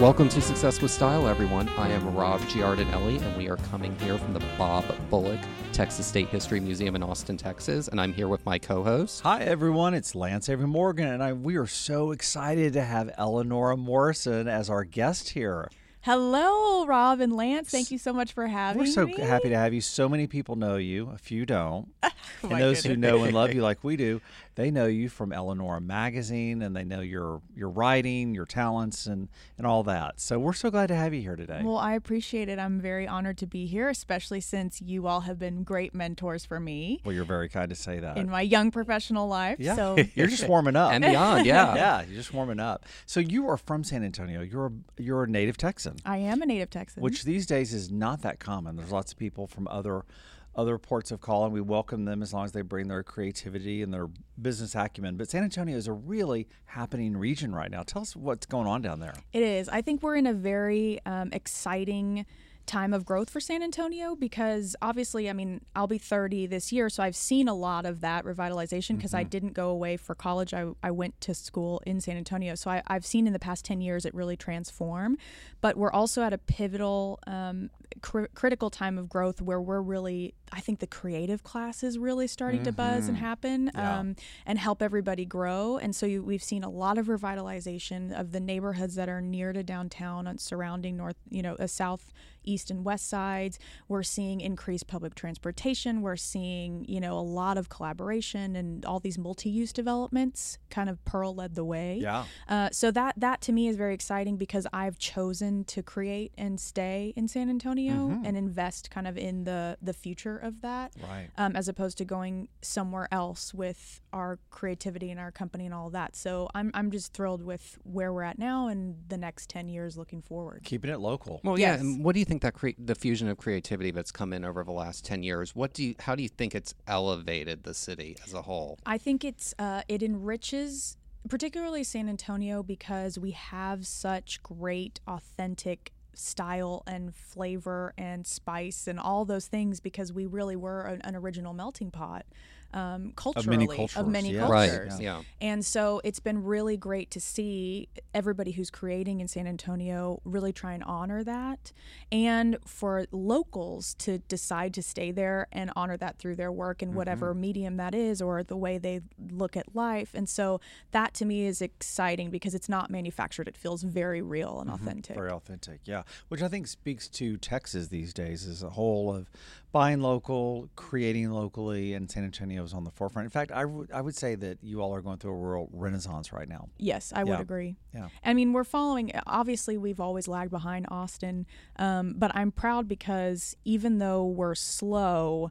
Welcome to Success with Style, everyone. I am Rob Giardinelli, and we are coming here from the Bob Bullock Texas State History Museum in Austin, Texas. And I'm here with my co host. Hi, everyone. It's Lance Avery Morgan, and I, we are so excited to have Eleanora Morrison as our guest here. Hello, Rob and Lance. Thank you so much for having me. We're so me. happy to have you. So many people know you, a few don't. Oh, and those who know and love you like we do, they know you from Eleanor magazine and they know your your writing, your talents and and all that. So we're so glad to have you here today. Well, I appreciate it. I'm very honored to be here, especially since you all have been great mentors for me Well, you're very kind to say that. in my young professional life. yeah. So you're just warming up. And beyond, yeah. yeah, you're just warming up. So you are from San Antonio. You're a, you're a native Texan. I am a native Texan. which these days is not that common. There's lots of people from other other ports of call, and we welcome them as long as they bring their creativity and their business acumen. But San Antonio is a really happening region right now. Tell us what's going on down there. It is. I think we're in a very um, exciting time of growth for San Antonio because obviously, I mean, I'll be 30 this year, so I've seen a lot of that revitalization because I didn't go away for college. I, I went to school in San Antonio. So I, I've seen in the past 10 years it really transform. But we're also at a pivotal, um, cr- critical time of growth where we're really, I think the creative class is really starting to buzz and happen um, and help everybody grow. And so you, we've seen a lot of revitalization of the neighborhoods that are near to downtown and surrounding north, you know, uh, south, east, and west sides. We're seeing increased public transportation. We're seeing, you know, a lot of collaboration and all these multi-use developments. Kind of Pearl led the way. Yeah. Uh, so that that to me is very exciting because I've chosen to create and stay in San Antonio and invest kind of in the the future of that, Right. um, as opposed to going somewhere else with our creativity and our company and all that. So I'm I'm just thrilled with where we're at now and the next ten years looking forward. Keeping it local. Well, yeah. And what do you think that cre- the fusion of creativity that's come in over the last 10 years, what do you, how do you think it's elevated the city as a whole? I think it's uh, it enriches particularly San Antonio because we have such great authentic style and flavor and spice and all those things because we really were an, an original melting pot um, culturally cultures, of many yeah. Right. cultures. Yeah. And so it's been really great to see everybody who's creating in San Antonio really try and honor that. And for locals to decide to stay there and honor that through their work in whatever medium that is or the way they look at life. And so that to me is exciting because it's not manufactured, it feels very real and authentic. Very authentic, yeah. Which I think speaks to Texas these days as a whole of buying local, creating locally, and San Antonio is on the forefront. In fact, I would I would say that you all are going through a real renaissance right now. Yes, I would agree. Yeah. I mean, we're following, obviously, we've always lagged behind Austin, um, but I'm proud because even though we're slow,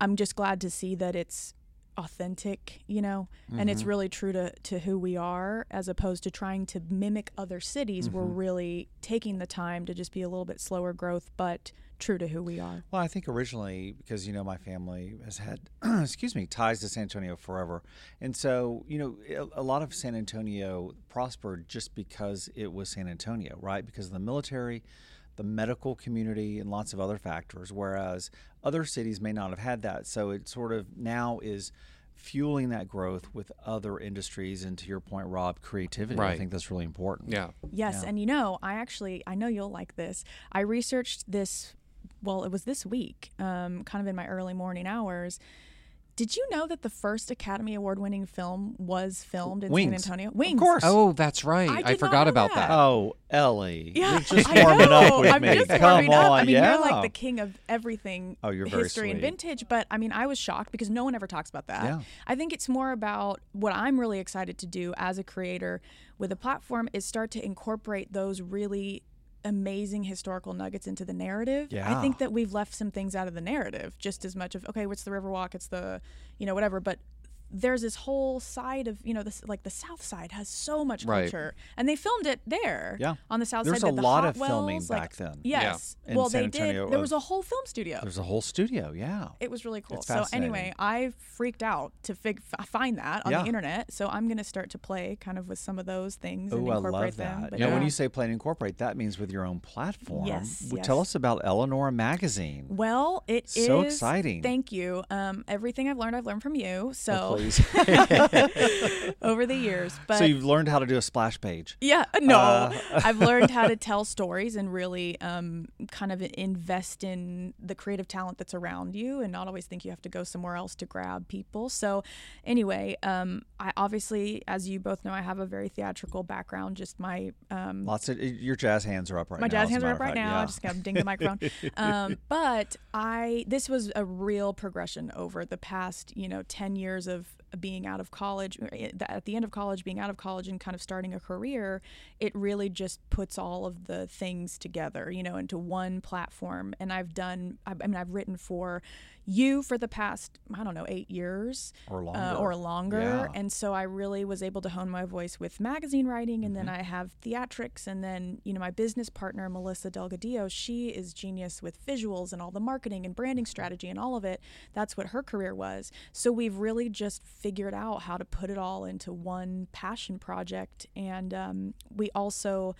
I'm just glad to see that it's authentic, you know, and it's really true to, to who we are as opposed to trying to mimic other cities. We're really taking the time to just be a little bit slower growth, but true to who we are. Well, I think originally because you know my family has had, excuse me, ties to San Antonio forever, and so you know a, a lot of San Antonio prospered just because it was San Antonio, right? Because of the military, the medical community, and lots of other factors. Whereas other cities may not have had that, so it sort of now is fueling that growth with other industries and to your point rob creativity right. i think that's really important Yeah. Yes, Yeah. and you know, I actually I know you'll like this. I researched this. Well, it was this week, um, kind of in my early morning hours. Did you know that the first Academy Award-winning film was filmed in Wings. San Antonio? Of Wings. course. Oh, that's right. I I, forgot about that. that. Oh, Ellie, Yeah, you're just I warming know. up with I'm me. just Come on, up. I mean, yeah. you're like the king of everything. Oh, you're very history and vintage. But I mean, I was shocked because no one ever talks about that. Yeah. I think it's more about what I'm really excited to do as a creator with a platform is start to incorporate those really amazing historical nuggets into the narrative. I think that we've left some things out of the narrative just as much of okay, what's the Riverwalk? It's the you know whatever, but there's this whole side of you know this like the south side has so much Right. culture and they filmed it there Yeah. on the south There's side a did the lot of filming wells, like- back then. yes In well they did there was a whole film studio There's a whole studio, yeah. it was really cool so anyway i freaked out to fig- find that on Yeah. the internet so i'm going to start to play kind of with some of those things and Oh, I incorporate love them that. but Now, when you say play and incorporate, that means with your own platform. Yes, W- yes. Tell us about Eleanor Magazine. Well, it is So exciting. Thank you. Um, everything I've learned, I've learned from you. So over the years. But so you've learned how to do a splash page. Yeah, no. Uh, I've learned how to tell stories and really um, kind of invest in the creative talent that's around you and not always think you have to go somewhere else to grab people. So, anyway, um, I obviously, as you both know, I have a very theatrical background. Just my. Um, Lots of your jazz hands are up right my now. My jazz hands are up right fact, now. yeah. I just got to ding the microphone. um, but I, this was a real progression over the past, you know, 10 years of being out of college, eh, at the end of college, being out of college and kind of starting a career. It really just puts all of the things together, you know, into one platform. And I've done, I, I mean, I've written for you for the past, I don't know, eight years Or uh, longer. or longer. Yeah. And so I really was able to hone my voice with magazine writing. And Mm-hmm. then I have theatrics. And then, you know, my business partner, Melissa Delgadillo, she is genius with visuals and all the marketing and branding strategy and all of it. That's what her career was. So we've really just figured out how to put it all into one passion project. And um, we also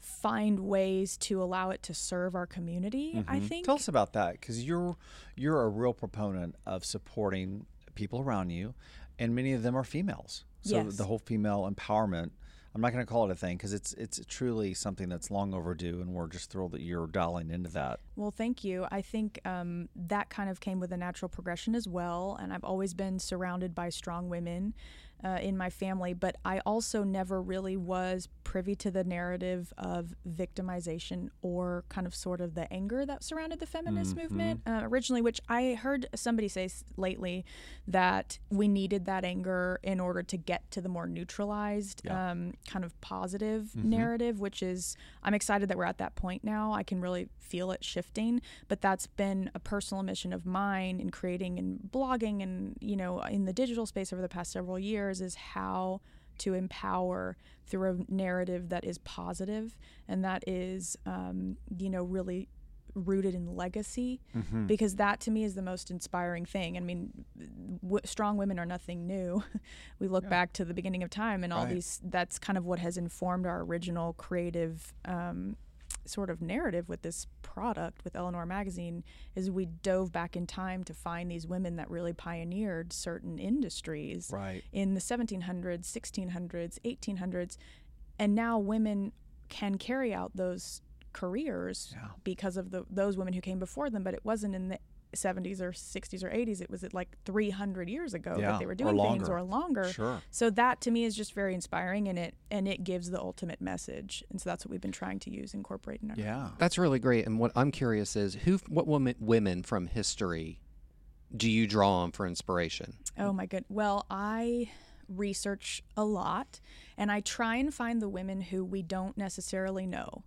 find ways to allow it to serve our community, I think. Mm-hmm. Tell us about that because you're you're a real proponent of supporting people around you, and many of them are females. So Yes. the whole female empowerment. I'm not going to call it a thing because it's it's truly something that's long overdue, and we're just thrilled that you're dialing into that. Well, thank you. I think um, that kind of came with a natural progression as well. And I've always been surrounded by strong women uh, in my family, but I also never really was privy to the narrative of victimization or kind of sort of the anger that surrounded the feminist movement uh, originally, which I heard somebody say lately that we needed that anger in order to get to the more neutralized, um, kind of positive narrative, which is, I'm excited that we're at that point now. I can really feel it shifting, but that's been a personal mission of mine in creating and blogging and, you know, in the digital space over the past several years is how to empower through a narrative that is positive and that is, um, you know, really rooted in legacy because that to me is the most inspiring thing. I mean, w- strong women are nothing new. we look back to the beginning of time and all these, that's kind of what has informed our original creative um, sort of narrative with this product with Eleanor magazine is we dove back in time to find these women that really pioneered certain industries Right. in the 1700s, 1600s, 1800s, and now women can carry out those careers Yeah. because of the those women who came before them. But it wasn't in the 70s or 60s or 80s. It was at like 300 years ago Yeah, that they were or doing things or longer. Sure. So that to me is just very inspiring, and it and it gives the ultimate message. And so that's what we've been trying to use, incorporate in our Yeah. That's really great. And what I'm curious is who, what women, women from history do you draw on for inspiration? Oh my good. Well, I research a lot and I try and find the women who we don't necessarily know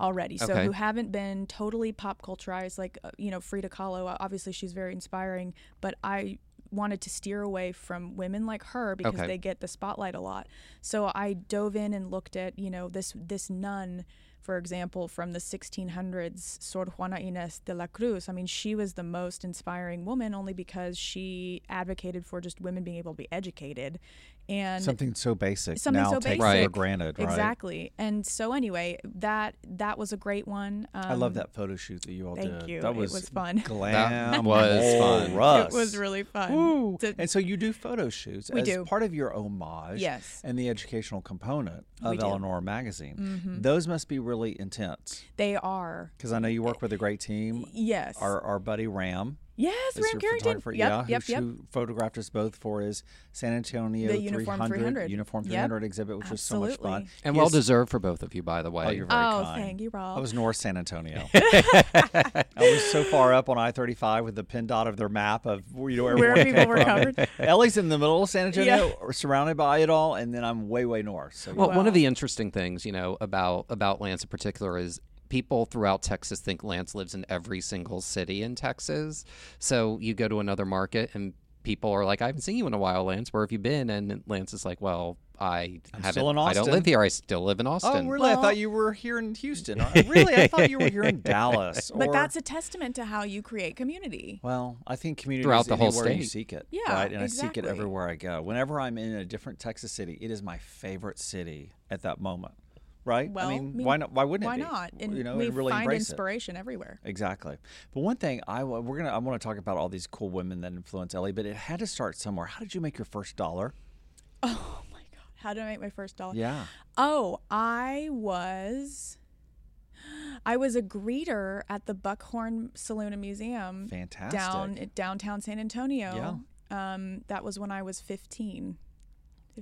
already. So Okay. who haven't been totally pop culturized like uh, you know Frida Kahlo obviously she's very inspiring, but I wanted to steer away from women like her because Okay. they get the spotlight a lot. So I dove in and looked at, you know, this this nun for example, from the 1600s, Sor Juana Inés de la Cruz. I mean, she was the most inspiring woman only because she advocated for just women being able to be educated. And Something so basic Something now so taken basic. for granted, right? exactly. And so anyway, that that was a great one. Um, I love that photo shoot that you all thank did. you. That It was, was fun. Glam. was fun. Russ. It was really fun. To- and so you do photo shoots We as do. part of your homage Yes. and the educational component We of do. Mm-hmm. Eleanor magazine. Those must be really intense they are. because I know you work with a great team. Yes. Our, our buddy Ram yes, is Ram your Carrington. photographer, Yep, yeah, yep, who, yep. who photographed us both for his San Antonio The Uniform 300. Uniform Yep. 300 exhibit, which was so much fun. And He well is- deserved for both of you, by the way. Oh, you're very Oh, kind. thank you, Rob. I was north San Antonio. I was so far up on I-35 with the pin dot of their map of you know where, Where people were from. covered. Ellie's in the middle of San Antonio, Yeah. or surrounded by it all, and then I'm way way north. So oh, Well, one of the interesting things, you know, about about Lance in particular is people throughout Texas think Lance lives in every single city in Texas. So you go to another market and people are like, "I haven't seen you in a while, Lance. Where have you been?" And Lance is like, "Well, I haven't. still in I don't live here. I still live in oh, Austin." Oh, really? I thought you were here in Houston. Really? I thought you were here in Dallas. but that's a testament to how you create community. Well, I think community Throughout is the whole anywhere you state. seek it. Yeah, right, and I seek it everywhere I go. Whenever I'm in a different Texas city, it is my favorite city at that moment. Right? Well, I mean, why not? Why wouldn't why it be? not? And you know, we really find embrace it. inspiration everywhere. Exactly. But one thing I we're gonna I want to talk about all these cool women that influence Ellie, but it had to start somewhere. How did you make your first dollar? Oh my god, how did I make my first dollar? Yeah. Oh, I was I was a greeter at the Buckhorn Saloon and Museum Fantastic. down downtown San Antonio. Yeah. Um, that was when I was 15.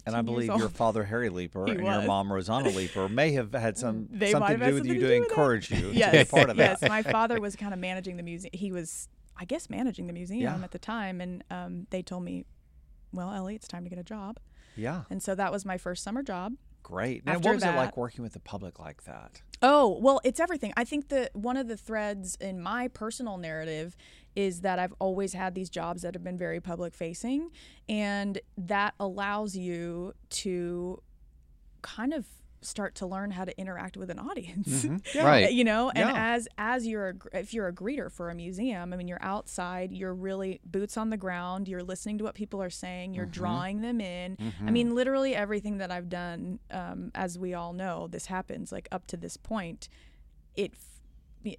And I 15 years believe your father Harry Leeper He and your mom Rosanna Leeper may have had some They something to do with you to to do with that. encourage you yes, to be part of yes. that. My father was kind of managing the museum. He was, I guess, managing the museum Yeah. at the time, and um, they told me, "Well, Ellie, it's time to get a job." Yeah. And so that was my first summer job. Great. Now, After what was it like working with the public like that? Oh, well, it's everything. I think that one of the threads in my personal narrative is that I've always had these jobs that have been very public facing, and that allows you to kind of start to learn how to interact with an audience. Mm-hmm. Right. you know and Yeah. as as you're a, if you're a greeter for a museum i mean you're outside you're really boots on the ground you're listening to what people are saying you're mm-hmm. drawing them in i mm-hmm. mean literally everything that i've done um, as we all know this happens like up to this point it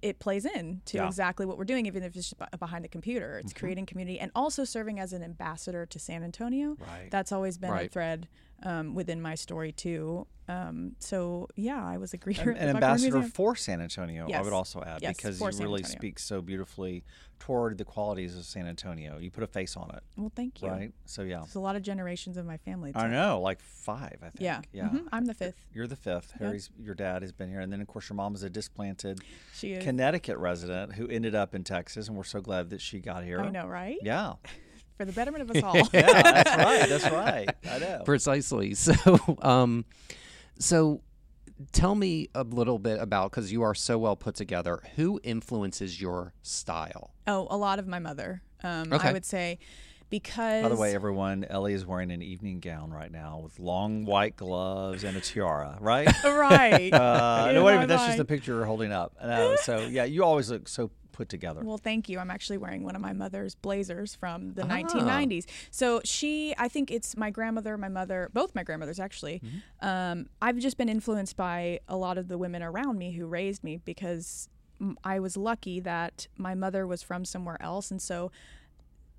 it plays in to Yeah. exactly what we're doing even if it's just b- behind a computer it's mm-hmm. creating community and also serving as an ambassador to san antonio Right. that's always been a thread um, within my story too um, so yeah i was a greeter An, an ambassador for San Antonio, I would also add, Yes, because you really Antonio. speak so beautifully toward the qualities of San Antonio. You put a face on it, Well, thank you. right? So yeah, There's a lot of generations of my family. I too. know, like five, I think. Yeah. yeah. Mhm. I'm the fifth. You're the fifth. Harry's your dad has been here, and then of course your mom is a displanted She is. Connecticut resident who ended up in Texas, and we're so glad that she got here. I know, right? Yeah, For the betterment of us all. yeah, that's right. That's right. I know. Precisely. So, um, so tell me a little bit about because you are so well put together. Who influences your style? oh, a lot of my mother. Um, Okay. I would say because. By the way, everyone, Ellie is wearing an evening gown right now with long white gloves and a tiara, right? right. Uh, no, wait a minute. That's just a picture you're holding up. No, so yeah, you always look so put together. Well, thank you. I'm actually wearing one of my mother's blazers from the Ah. 1990s. So she, I think it's my grandmother, my mother, both my grandmothers actually. Mm-hmm. Um, I've just been influenced by a lot of the women around me who raised me because I was lucky that my mother was from somewhere else, and so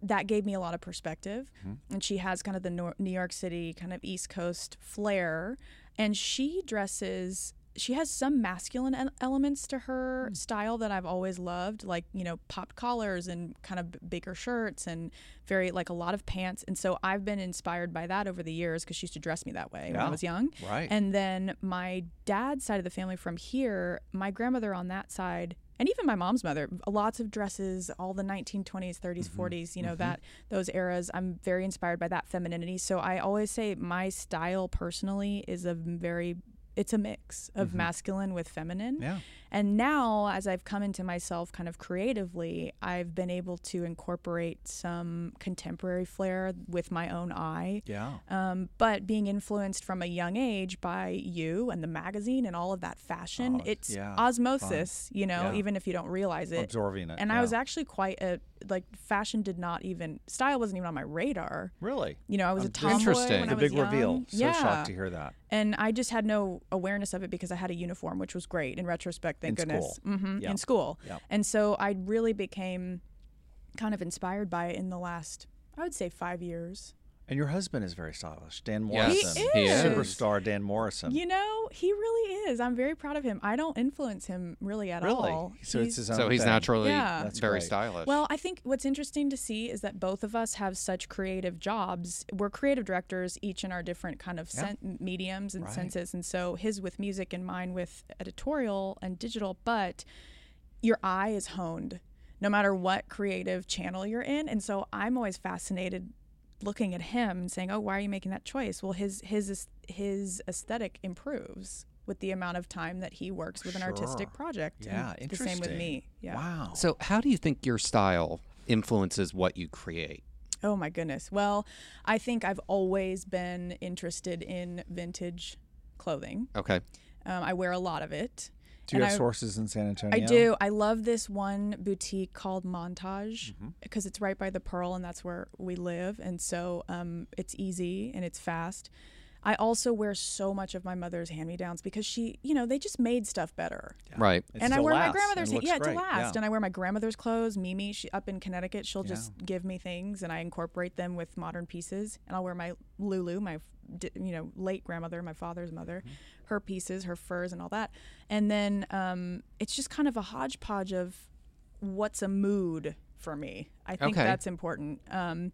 that gave me a lot of perspective. Mm-hmm. And she has kind of the Nor- New York City kind of East Coast flair, and she dresses. She has some masculine el- elements to her Hmm. style that I've always loved, like you know popped collars and kind of bigger shirts and very like a lot of pants. And so I've been inspired by that over the years because she used to dress me that way when I was young. Right. And then my dad's side of the family from here, my grandmother on that side, and even my mom's mother, lots of dresses, all the 1920s, 30s, 40s, you know, mm-hmm. that those eras. I'm very inspired by that femininity. So I always say my style personally is a very it's a mix of masculine with feminine. yeah. And now, as I've come into myself kind of creatively, I've been able to incorporate some contemporary flair with my own eye. Yeah. Um, but being influenced from a young age by you and the magazine and all of that fashion, Oh, it's yeah, osmosis, you know, Yeah. even if you don't realize it. Absorbing it. and yeah. I was actually quite a like fashion did not even style wasn't even on my radar. really You know, I was a Um, tomboy Interesting. when the I was big young. reveal. So yeah. shocked to hear that. And I just had no awareness of it because I had a uniform, which was great in retrospect. Thank In goodness. school. hmm Yeah. In school. Yeah. And so I really became kind of inspired by it in the last, I would say, five years. And your husband is very stylish, Dan Yes, Morrison. He is. Superstar Dan Morrison. You know, he really is. I'm very proud of him. I don't influence him really at really? all. So it's He's- his own So he's thing. naturally Yeah. That's very great. stylish. Well, I think what's interesting to see is that both of us have such creative jobs. We're creative directors, each in our different kind of Yeah. sen- mediums and Right. senses. And so his with music and mine with editorial and digital, but your eye is honed no matter what creative channel you're in. And so I'm always fascinated looking at him and saying, "Oh, why are you making that choice?" Well, his his his aesthetic improves with the amount of time that he works with an artistic project. Yeah, and the same with me. Yeah. Wow. so how do you think your style influences what you create? Oh my goodness. Well, I think I've always been interested in vintage clothing. Okay. Um, I wear a lot of it. Do you and have I- sources in San Antonio? I do. I love this one boutique called Montage Mm-hmm. because it's right by the Pearl and that's where we live. And so um, it's easy and it's fast. I also wear so much of my mother's hand me downs because she, you know, they just made stuff better. Right. It and I still wear my grandmother's and yeah, looks to last. Yeah. And I wear my grandmother's clothes. Mimi, she up in Connecticut, she'll just give me things, and I incorporate them with modern pieces. And I'll wear my Lulu, my you know late grandmother, my father's mother, Mm-hmm. Her pieces, her furs, and all that. And then um, it's just kind of a hodgepodge of what's a mood for me. I think Okay. that's important. Um,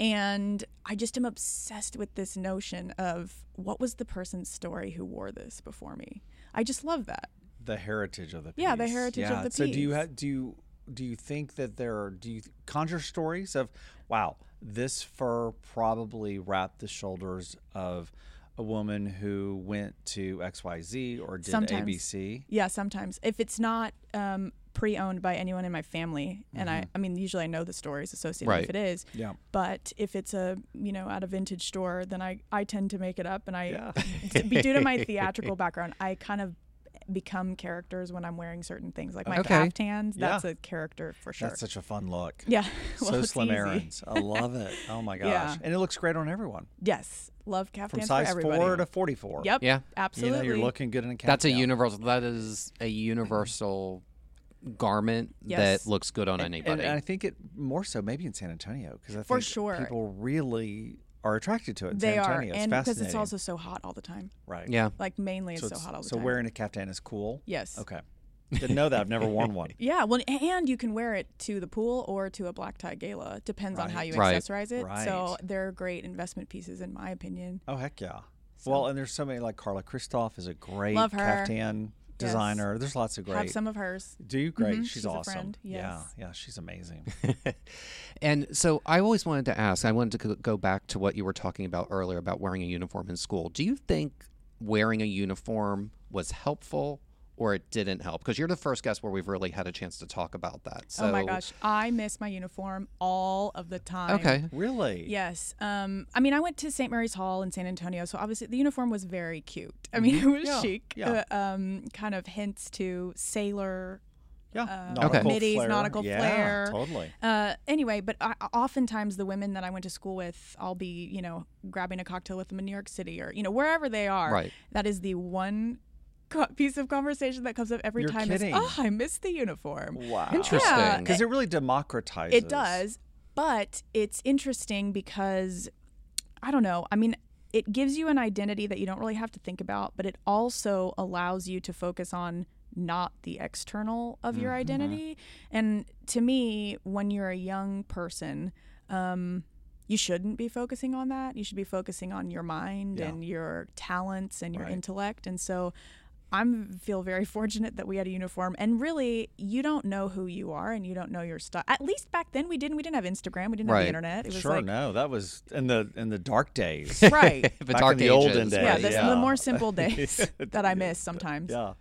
and I just am obsessed with this notion of what was the person's story who wore this before me. I just love that. the heritage of the piece. Yeah, the heritage of Yeah. the So do you ha- do you do you think that there are, do you th- conjure stories of wow this fur probably wrapped the shoulders of a woman who went to XYZ or did Sometimes. ABC? Yeah, sometimes if it's not um, pre-owned by anyone in my family, and I, I mean, usually I know the stories associated Right. if it is. Yeah. But if it's a you know at a vintage store, then I I tend to make it up, and I Yeah. be- due to my theatrical background, I kind of become characters when I'm wearing certain things, like my Okay. caftans. Yeah. That's a character for sure. That's such a fun look. yeah, well, so slim easy. errands. I love it. Oh my gosh. Yeah. And it looks great on everyone. Yes, love caftans From size for everybody. 4 to 44. Yep. Yeah. You Absolutely. know, you're looking good in a cap. That's a universal. That is a universal garment Yes. that looks good on And- anybody. And I think it more so maybe in San Antonio because I For sure. people really are attracted to it. They San are, Antonio. It's and because it's also so hot all the time. right. yeah. Like mainly, it's So, so, it's- hot all the so time. So wearing a caftan is cool. yes. Okay. Didn't know that. I've never worn one. Yeah, well, and you can wear it to the pool or to a black tie gala. Depends on how you Right. accessorize it. So they're great investment pieces, in my opinion. Oh heck yeah. Well, and there's so many like Carla Kristoff is a great Love her. caftan designer. There's lots of great. Have some of hers. Do you great? Mhm, She's, she's a awesome. friend, Yeah, yes. yeah, she's amazing. And so I always wanted to ask, I wanted to go- go back to what you were talking about earlier about wearing a uniform in school. Do you think wearing a uniform was helpful or it didn't help? Because you're the first guest where we've really had a chance to talk about that. So, oh my gosh, I miss my uniform all of the time. Okay. really? Yes. Um, I mean, I went to St. Mary's Hall in San Antonio, so obviously the uniform was very cute. I mean, it was Yeah, chic. yeah. Uh, um, kind of hints to sailor Yeah. uh, nautical middies, flair. nautical yeah, flair. Totally. Uh, anyway, but I, oftentimes the women that I went to school with, I'll be, you know, grabbing a cocktail with them in New York City or, you know, wherever they are. Right. That is the one co- piece of conversation that comes up every You're time. kidding. Is, oh, I miss the uniform. Wow. Interesting. Yeah. Because it really democratizes. It does, but it's interesting because I don't know. I mean, it gives you an identity that you don't really have to think about, but it also allows you to focus on not the external of your identity. And to me, when you're a young person, um, you shouldn't be focusing on that. You should be focusing on your mind Yeah. and your talents and your Right. intellect. And so I'm feel very fortunate that we had a uniform. And really, you don't know who you are and you don't know your stuff. At least back then we didn't. We didn't have Instagram. We didn't have the internet. It was Sure. like no, that was in the in the dark days. right. the Back dark in the olden days. yeah, right? yeah. the more simple days that I miss sometimes. yeah.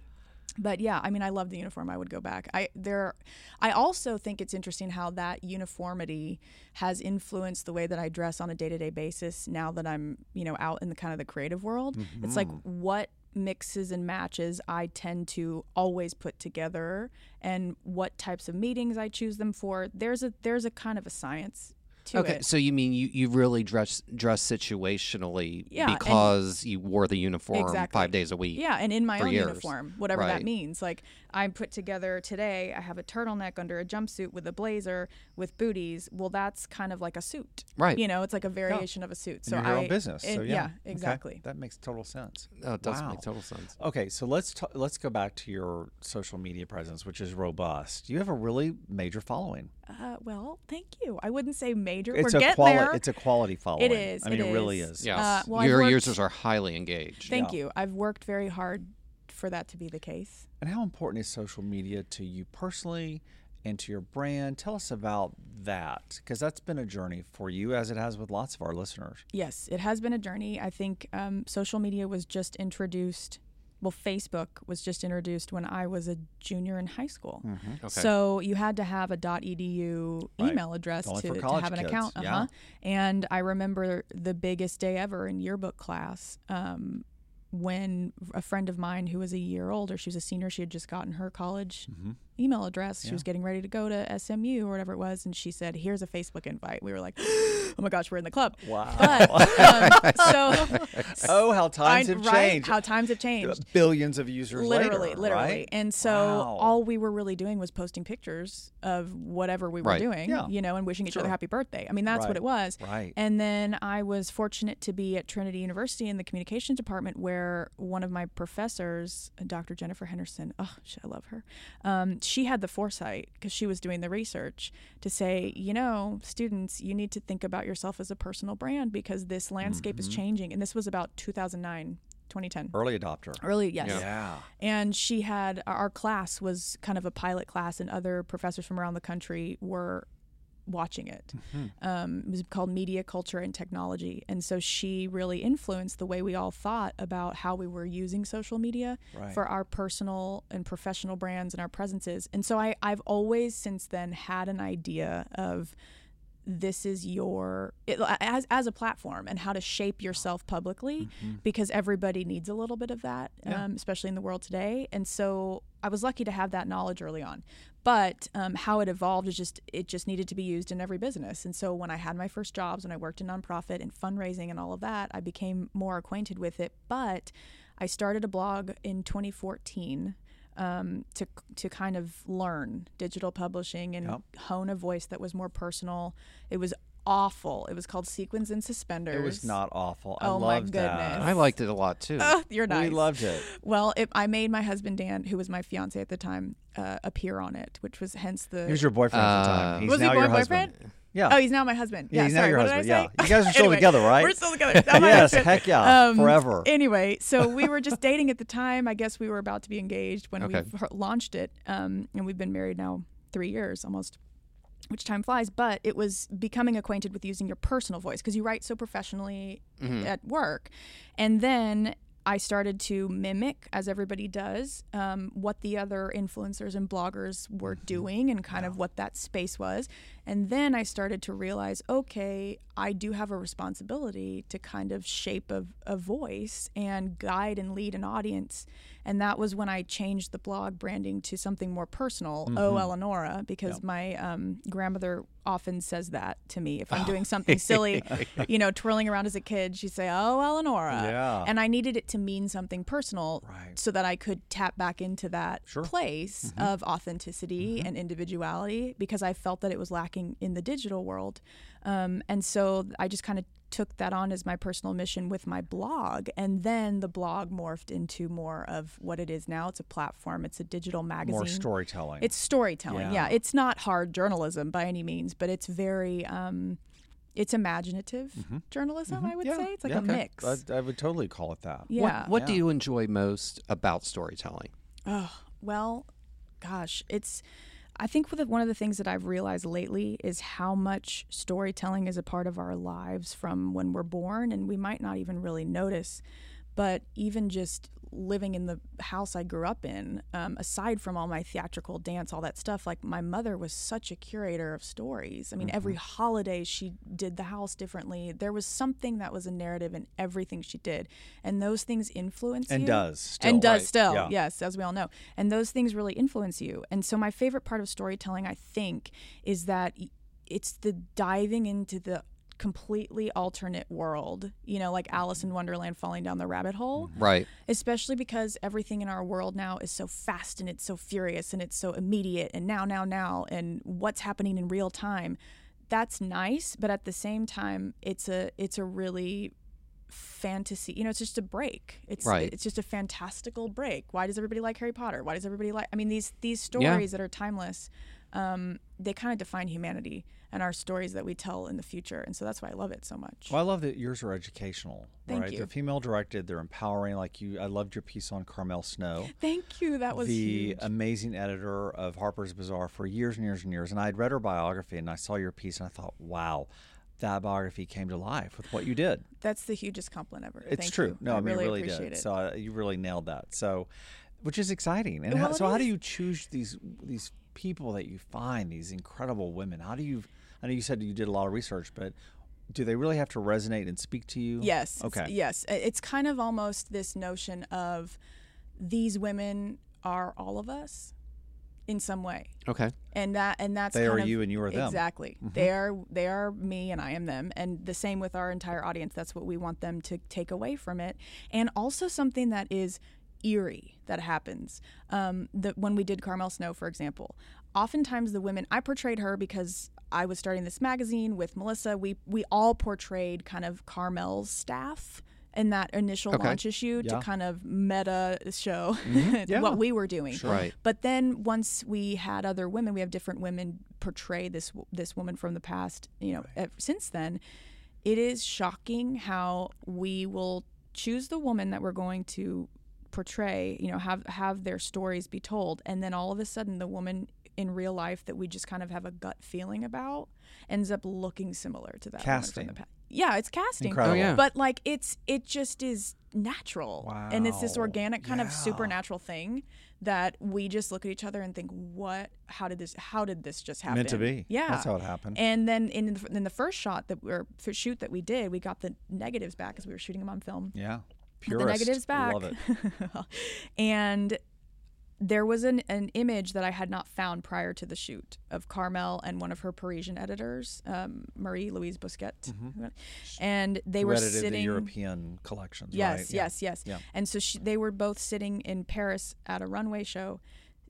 But yeah, I mean, I love the uniform. I would go back. I there, I also think it's interesting how that uniformity has influenced the way that I dress on a day to day basis. Now that I'm, you know, out in the kind of the creative world, it's like mm-hmm. what mixes and matches I tend to always put together, and what types of meetings I choose them for. There's a there's a kind of a science Okay, it. so you mean you, you really dress dress situationally Yeah, because you wore the uniform Exactly. five days a week? Yeah, and in my own years. uniform, whatever Right. that means. Like I put together today, I have a turtleneck under a jumpsuit with a blazer with booties. Well, that's kind of like a suit, Right. You know, it's like a variation of a suit. So in your I, own business. it- so yeah, Okay. exactly. That makes total sense. Oh, it does Wow. make total sense. Okay, so let's t- let's go back to your social media presence, which is robust. You have a really major following. Uh, well, thank you. I wouldn't say major. It's We're a getting quality. there. It's a quality following. is, I mean, it it, really is. is. Yes. Uh, well, Your worked- users are highly engaged. Thank Yeah. you. I've worked very hard for that to be the case. And how important is social media to you personally and to your brand? Tell us about that because that's been a journey for you, as it has with lots of our listeners. Yes, it has been a journey. I think um, social media was just introduced. Well, Facebook was just introduced when I was a junior in high school. Okay. So you had to have a .edu Right. email address to, to have an kids, account. yeah. Uh-huh. And I remember the biggest day ever in yearbook class um, when a friend of mine who was a year older, she was a senior, she had just gotten her college Mm-hmm. Email address. She Yeah. was getting ready to go to SMU or whatever it was, and she said, "Here's a Facebook invite." We were like, "Oh my gosh, we're in the club!" Wow. But um, so oh, how times I- have right? changed. How times have changed. Billions of users literally later, literally right? and so Wow. all we were really doing was posting pictures of whatever we were Right. doing Yeah. you know and wishing each other happy birthday i mean that's what it was Right. and then i was fortunate to be at trinity university in the communications department where one of my professors dr jennifer henderson oh i love her um, she had the foresight because she was doing the research to say you know students you need to think about yourself as a personal brand because this landscape is mm-hmm. changing. And this was about 2009 2010 Early adopter. early yes. Yeah. and she had our class was kind of a pilot class and other professors from around the country were watching it. Um, it was called media culture and technology. And so she really influenced the way we all thought about how we were using social media Right. for our personal and professional brands and our presences. And so I, i've always since then had an idea of this is your it, as as a platform and how to shape yourself publicly because everybody needs a little bit of that Yeah. um, especially in the world today. And so i was lucky to have that knowledge early on but um, how it evolved is just it just needed to be used in every business and so when i had my first jobs when i worked in nonprofit and fundraising and all of that i became more acquainted with it but i started a blog in 2014 um, to to kind of learn digital publishing and Yep. hone a voice that was more personal. It was awful. It was called Sequins and Suspenders. It was not awful. I Oh my loved that. goodness. I liked it a lot too. Ugh, you're nice. We loved it. Well, it, I made my husband Dan, who was my fiance at the time, uh, appear on it, which was hence the. He was your boyfriend at the Uh, time. He's Was he now my your boyfriend? husband. Yeah. Oh, he's now my husband. Yeah, Yeah, he's now sorry, your what did I husband, say? yeah. You guys are still Anyway, together, right? We're still together. Now my Yes, husband. heck yeah, Um, forever. Anyway, so we were just dating at the time. I guess we were about to be engaged when Okay. we launched it, um, and we've been married now three years almost. Which time flies, but it was becoming acquainted with using your personal voice because you write so professionally at work. And then I started to mimic, as everybody does, um, what the other influencers and bloggers were doing and kind of what that space was. And then I started to realize okay, I do have a responsibility to kind of shape a, a voice and guide and lead an audience. And that was when I changed the blog branding to something more personal, Oh Eleonora, because my um, grandmother often says that to me. If I'm doing something silly, you know, twirling around as a kid, she'd say, Oh Eleonora. Yeah. And I needed it to mean something personal Right. so that I could tap back into that Sure. place mm-hmm. of authenticity mm-hmm. and individuality because I felt that it was lacking in the digital world. Um, and so I just kind of took that on as my personal mission with my blog. And then the blog morphed into more of what it is now. It's a platform, it's a digital magazine. More storytelling. It's storytelling. Yeah. Yeah. It's not hard journalism by any means, but it's very. Um, it's imaginative journalism, I would Mm-hmm. Yeah, say. It's like yeah, a okay. mix. I, I would totally call it that. yeah. What, what do you enjoy most about storytelling? Oh, well, gosh, it's. I think one of the things that I've realized lately is how much storytelling is a part of our lives from when we're born, and we might not even really notice. But even just living in the house I grew up in, um, aside from all my theatrical dance, all that stuff, like my mother was such a curator of stories. I mean, every holiday she did the house differently. There was something that was a narrative in everything she did, and those things influence And you does still, and does right? still Yeah. yes as we all know and those things really influence you and so my favorite part of storytelling i think is that it's the diving into the completely alternate world you know like alice in wonderland falling down the rabbit hole Right. especially because everything in our world now is so fast and it's so furious and it's so immediate and now now now and what's happening in real time that's nice but at the same time it's a it's a really fantasy you know it's just a break it's Right. it's just a fantastical break why does everybody like harry potter why does everybody like i mean these these Yeah. stories that are timeless um, they kind of define humanity and our stories that we tell in the future and so that's why i love it so much Well, I love that yours are educational. Thank right? you. They're female directed. They're empowering. Like you, I loved your piece on Carmel Snow. thank you that was the huge. amazing editor of Harper's Bazaar for years and years and years. And I had read her biography and I saw your piece and I thought, wow, that biography came to life with what you did. That's the hugest compliment ever. It's Thank true. you. No, I, mean, really really appreciate did. it. So uh, you really nailed that. So, which is exciting. And Well, it so, how do you choose these these people that you find these incredible women? How do you? I know you said you did a lot of research, but do they really have to resonate and speak to you? yes. it's- Okay. Yes. It's kind of almost this notion of these women are all of us. in some way Okay. and that and that's They are of- you and you are them. Mm-hmm. exactly they are they are me and i am them and the same with our entire audience that's what we want them to take away from it and also something that is eerie that happens um, that when we did carmel snow for example oftentimes the women i portrayed her because i was starting this magazine with melissa we we all portrayed kind of carmel's staff in that initial Okay. launch issue Yeah. to kind of meta show Yeah. what we were doing Right. but then once we had other women, we have different women portray this this woman from the past. You know, ev- since then, it is shocking how we will choose the woman that we're going to portray. You know, have have their stories be told, and then all of a sudden, the woman in real life that we just kind of have a gut feeling about ends up looking similar to that Casting. woman from the past. Yeah, it's casting. Incredible. Oh, yeah. But like it's it just is natural. And it's this organic kind of supernatural thing that we just look at each other and think, "What? How did this? How did this just happen?" Meant to be. Yeah, That's how it happened. And then in the, in the first shot that or f- shoot that we did, we got the negatives back because we were shooting them on film. yeah. Purist. the negatives back. Love it. and there was an, an image that I had not found prior to the shoot of Carmel and one of her Parisian editors, um, Marie Louise Bousquet, and they were sitting. the European collections, Yes, right? Yeah. yes, yes. Yeah. And so she, they were both sitting in Paris at a runway show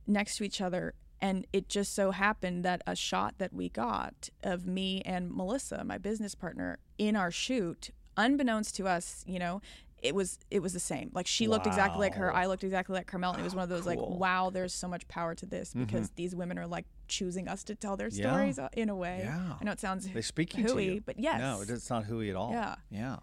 next to each other. And it just so happened that a shot that we got of me and Melissa, my business partner, in our shoot, unbeknownst to us, you know, it was it was the same. Like she looked exactly like her, I looked exactly like Carmel. And it was one of those like, Cool. Mm-hmm. wow, there's so much power to this because these women are like choosing us to tell their Yeah. stories uh, in a way. Yeah. I know it sounds They speaking to hooey, you. but yes. No, it's not hooey at all. Yeah. Yeah.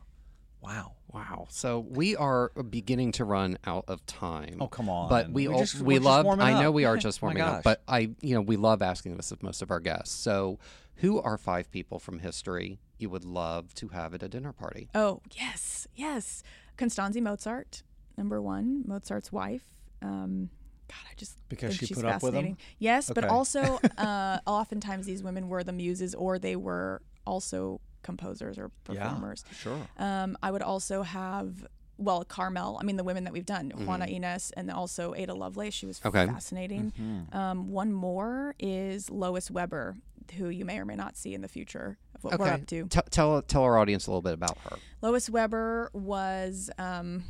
Wow. Wow. So we are beginning to run out of time. Oh, come on. But we We al- just- we love. I know we are just warming up, but I you know we love asking this of most of our guests. So, who are five people from history you would love to have at a dinner party? Oh, yes, yes. Constanze Mozart, number one, Mozart's wife. Um, God, I just Because think she she's put up with him? fascinating. Yes, but also uh, oftentimes these women were the muses or they were also composers or performers. Yeah. Sure. Um, I would also have, well, Carmel. I mean, the women that we've done, Juana Inés, and also Ada Lovelace. She was Okay. fascinating. Mm-hmm. Um, one more is Lois Weber, who you may or may not see in the future of what we're up to. T- tell tell our audience a little bit about her. Lois Weber was um,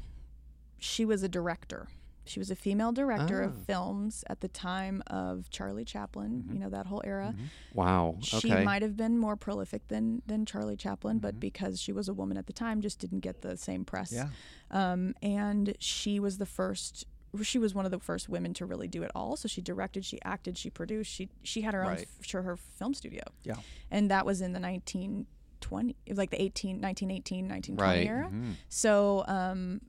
she was a director. She was a female director of Oh. films at the time of Charlie Chaplin. You know that whole era. Wow. She Okay. might have been more prolific than than Charlie Chaplin, but because she was a woman at the time, just didn't get the same press. Yeah. Um, and she was the first. She was one of the first women to really do it all. So she directed, she acted, she produced. She she had her own Right. f- her film studio Yeah. and that was in the 1920 like the 18 1918 1920 Right. era Mm-hmm. so um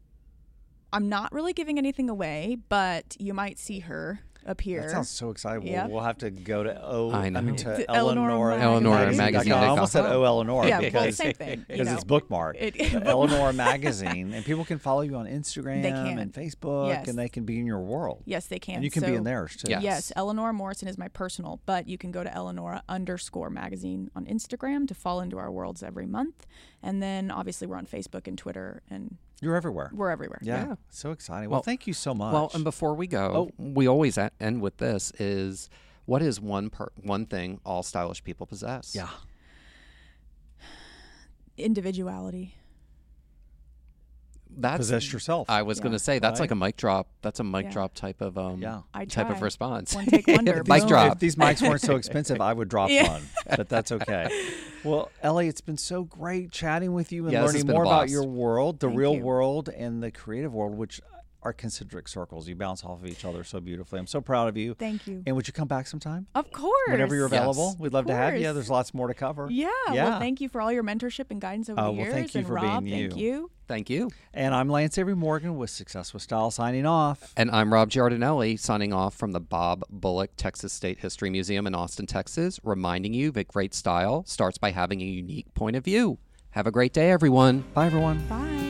i'm not really giving anything away but you might see her appear That sounds so exciting. We'll, Yep. we'll have to go to O. I I mean know. to To Eleanor. Eleanor Eleanor Magazine. I almost said O Eleanor yeah well because same thing you because know. it's bookmarked. It- Eleanor Magazine, and people can follow you on Instagram can. and Facebook, Yes. and they can be in your world. yes they can And you can be in theirs too. Yeah. Yes, Eleanor Morrison is my personal, but you can go to Eleanor underscore magazine on Instagram to fall into our worlds every month. And then obviously we're on Facebook and Twitter and You're everywhere. we're everywhere. Yeah. Yeah. So exciting. Well, Well- thank you so much. Well, and before we go, we always a- end with this: is what is one per- one thing all stylish people possess? yeah. Individuality. that's Possess yourself. I was going to say that's like a mic drop. That's a mic Yeah. drop type of um Yeah. Type of response. One take wonder. If Mic these- drop. If these mics weren't so expensive, I would drop Yeah. one, but that's okay. Well, Ellie, it's been so great chatting with you and Yeah, learning more about your world, the Thank real you. world, and the creative world, which are concentric circles. You bounce off of each other so beautifully. I'm so proud of you. Thank you. And would you come back sometime? Of course. Whenever you're Yes. available, we'd love to have you. course. There's lots more to cover. Yeah, Yeah. Well, thank you for all your mentorship and guidance over Oh, the well, years. thank you and for Rob, being thank you. you. Thank you. And I'm Lance Avery Morgan with Success with Style signing off. And I'm Rob Giardinelli signing off from the Bob Bullock Texas State History Museum in Austin, Texas, reminding you that great style starts by having a unique point of view. Have a great day, everyone. Bye, everyone. Bye.